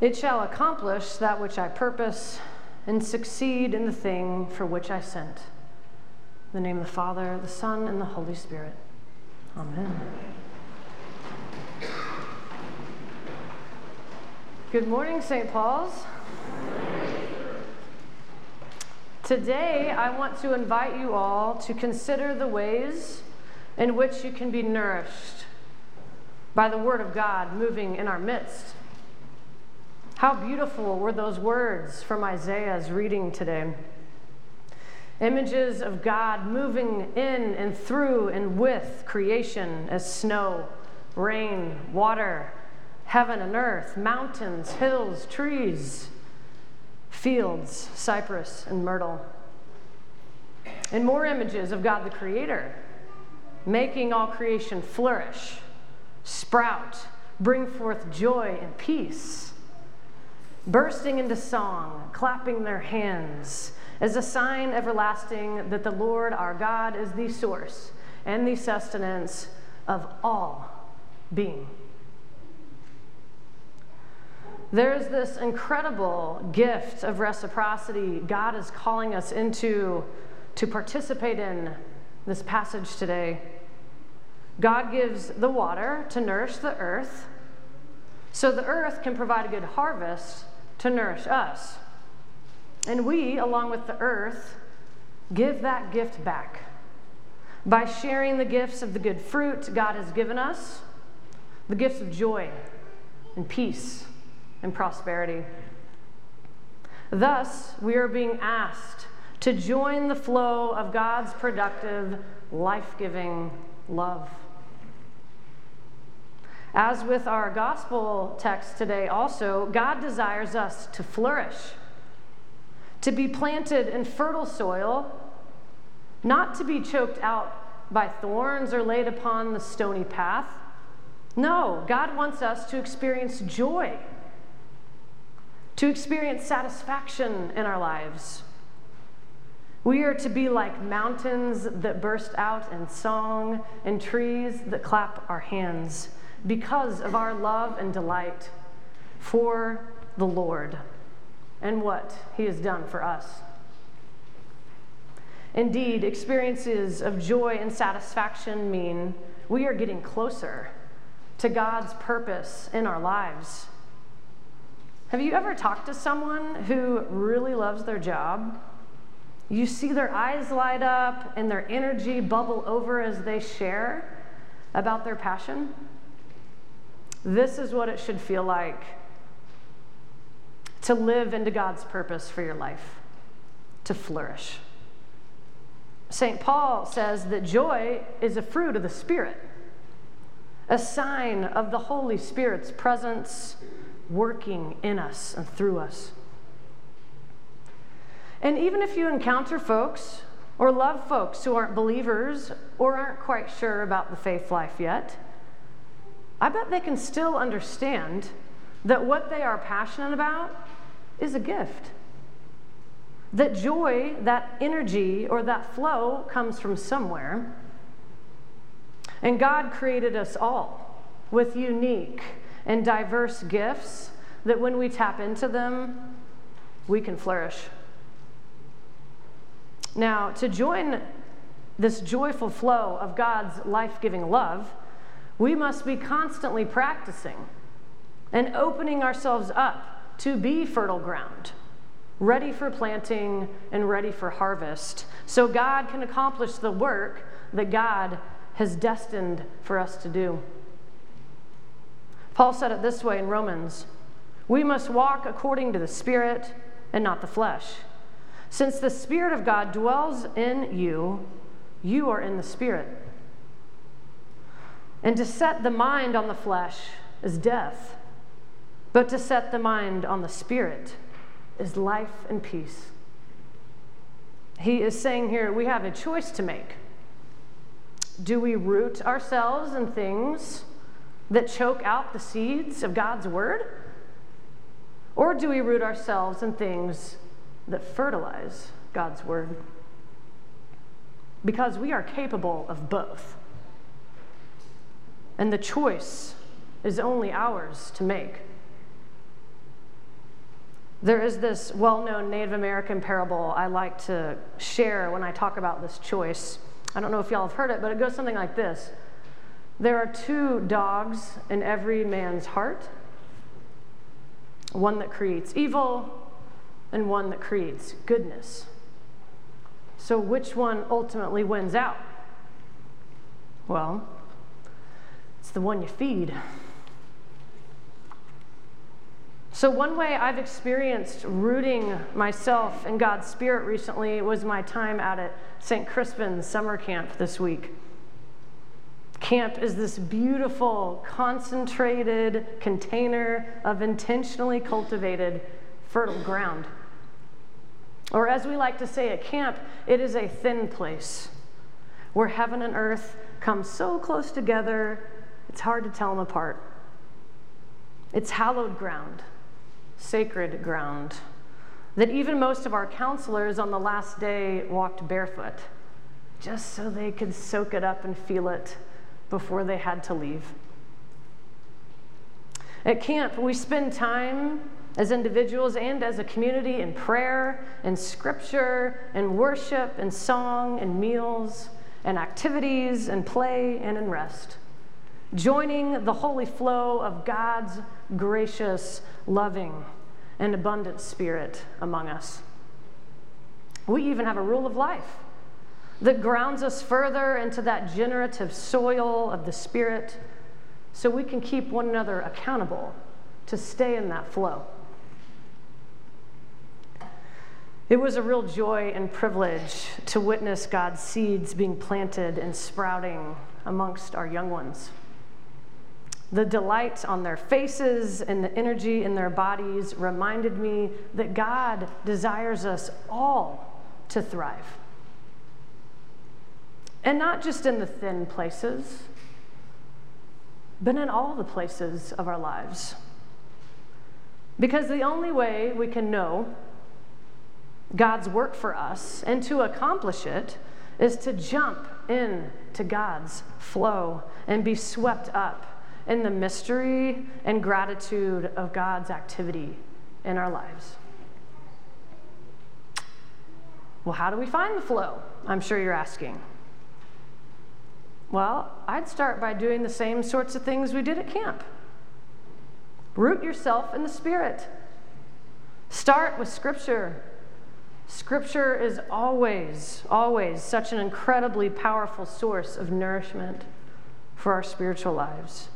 It shall accomplish that which I purpose and succeed in the thing for which I sent. In the name of the Father, the Son, and the Holy Spirit. Amen. Good morning, St. Paul's. Today, I want to invite you all to consider the ways in which you can be nourished by the Word of God moving in our midst. How beautiful were those words from Isaiah's reading today. Images of God moving in and through and with creation as snow, rain, water, heaven and earth, mountains, hills, trees, fields, cypress and myrtle. And more images of God the Creator, making all creation flourish, sprout, bring forth joy and peace, bursting into song, clapping their hands as a sign everlasting that the Lord our God is the source and the sustenance of all being. There's this incredible gift of reciprocity God is calling us into to participate in this passage today. God gives the water to nourish the earth so the earth can provide a good harvest to nourish us. And we, along with the earth, give that gift back by sharing the gifts of the good fruit God has given us, the gifts of joy and peace and prosperity. Thus, we are being asked to join the flow of God's productive, life giving love. As with our gospel text today, also, God desires us to flourish, to be planted in fertile soil, not to be choked out by thorns or laid upon the stony path. No, God wants us to experience joy to experience satisfaction in our lives. We are to be like mountains that burst out in song and trees that clap our hands because of our love and delight for the Lord and what He has done for us. Indeed, experiences of joy and satisfaction mean we are getting closer to God's purpose in our lives. Have you ever talked to someone who really loves their job? You see their eyes light up and their energy bubble over as they share about their passion? This is what it should feel like to live into God's purpose for your life, to flourish. St. Paul says that joy is a fruit of the Spirit, a sign of the Holy Spirit's presence working in us and through us. And even if you encounter folks or love folks who aren't believers or aren't quite sure about the faith life yet, I bet they can still understand that what they are passionate about is a gift. That joy, that energy, or that flow comes from somewhere. And God created us all with unique and diverse gifts that when we tap into them, we can flourish. Now, to join this joyful flow of God's life giving love, we must be constantly practicing and opening ourselves up to be fertile ground, ready for planting and ready for harvest, so God can accomplish the work that God has destined for us to do. Paul said it this way in Romans We must walk according to the Spirit and not the flesh. Since the Spirit of God dwells in you, you are in the Spirit. And to set the mind on the flesh is death, but to set the mind on the Spirit is life and peace. He is saying here we have a choice to make. Do we root ourselves in things that choke out the seeds of God's word? Or do we root ourselves in things that fertilize God's word? Because we are capable of both. And the choice is only ours to make. There is this well known Native American parable I like to share when I talk about this choice. I don't know if y'all have heard it, but it goes something like this There are two dogs in every man's heart one that creates evil and one that creates goodness. So, which one ultimately wins out? Well, it's the one you feed. So, one way I've experienced rooting myself in God's Spirit recently was my time out at St. Crispin's summer camp this week. Camp is this beautiful, concentrated container of intentionally cultivated, fertile ground. Or, as we like to say at camp, it is a thin place where heaven and earth come so close together, it's hard to tell them apart. It's hallowed ground sacred ground that even most of our counselors on the last day walked barefoot just so they could soak it up and feel it before they had to leave. At camp, we spend time as individuals and as a community in prayer and scripture and worship and song and meals and activities and play and in rest joining the holy flow of God's gracious, loving, and abundant spirit among us. We even have a rule of life that grounds us further into that generative soil of the Spirit so we can keep one another accountable to stay in that flow. It was a real joy and privilege to witness God's seeds being planted and sprouting amongst our young ones. The delight on their faces and the energy in their bodies reminded me that God desires us all to thrive. And not just in the thin places, but in all the places of our lives. Because the only way we can know God's work for us and to accomplish it is to jump in to God's flow and be swept up in the mystery and gratitude of God's activity in our lives. Well, how do we find the flow? I'm sure you're asking. Well, I'd start by doing the same sorts of things we did at camp. Root yourself in the Spirit. Start with Scripture. Scripture is always, always such an incredibly powerful source of nourishment for our spiritual lives.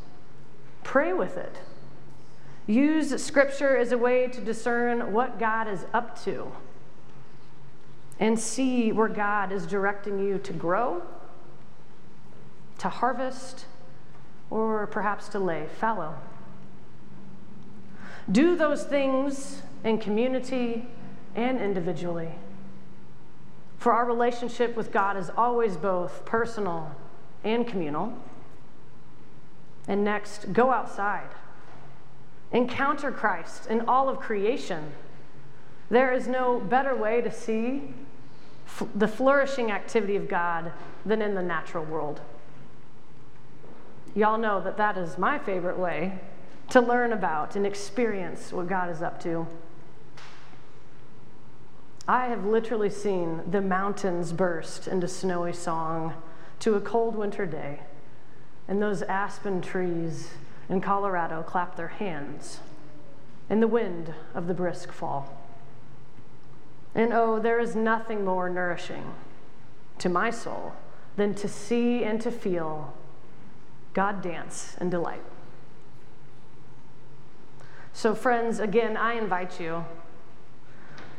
Pray with it. Use scripture as a way to discern what God is up to and see where God is directing you to grow, to harvest, or perhaps to lay fallow. Do those things in community and individually. For our relationship with God is always both personal and communal. And next, go outside. Encounter Christ in all of creation. There is no better way to see f- the flourishing activity of God than in the natural world. Y'all know that that is my favorite way to learn about and experience what God is up to. I have literally seen the mountains burst into snowy song to a cold winter day and those aspen trees in Colorado clap their hands in the wind of the brisk fall. And oh, there is nothing more nourishing to my soul than to see and to feel God dance and delight. So, friends, again, I invite you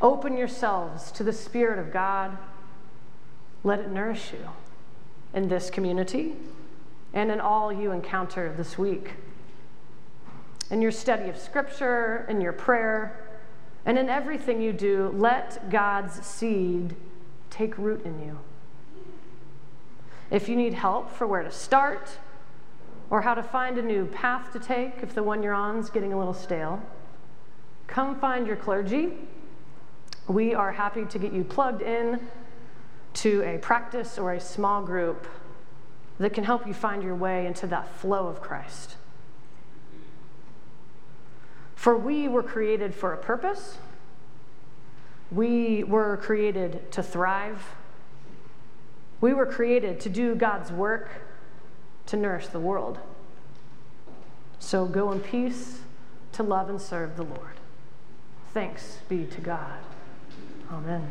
open yourselves to the Spirit of God. Let it nourish you in this community and in all you encounter this week. In your study of Scripture, in your prayer, and in everything you do, let God's seed take root in you. If you need help for where to start, or how to find a new path to take if the one you're on is getting a little stale, come find your clergy. We are happy to get you plugged in to a practice or a small group that can help you find your way into that flow of Christ. For we were created for a purpose we were created to thrive. We were created to do God's work, to nourish the world. So go in peace to love and serve the Lord. Thanks be to God. Amen.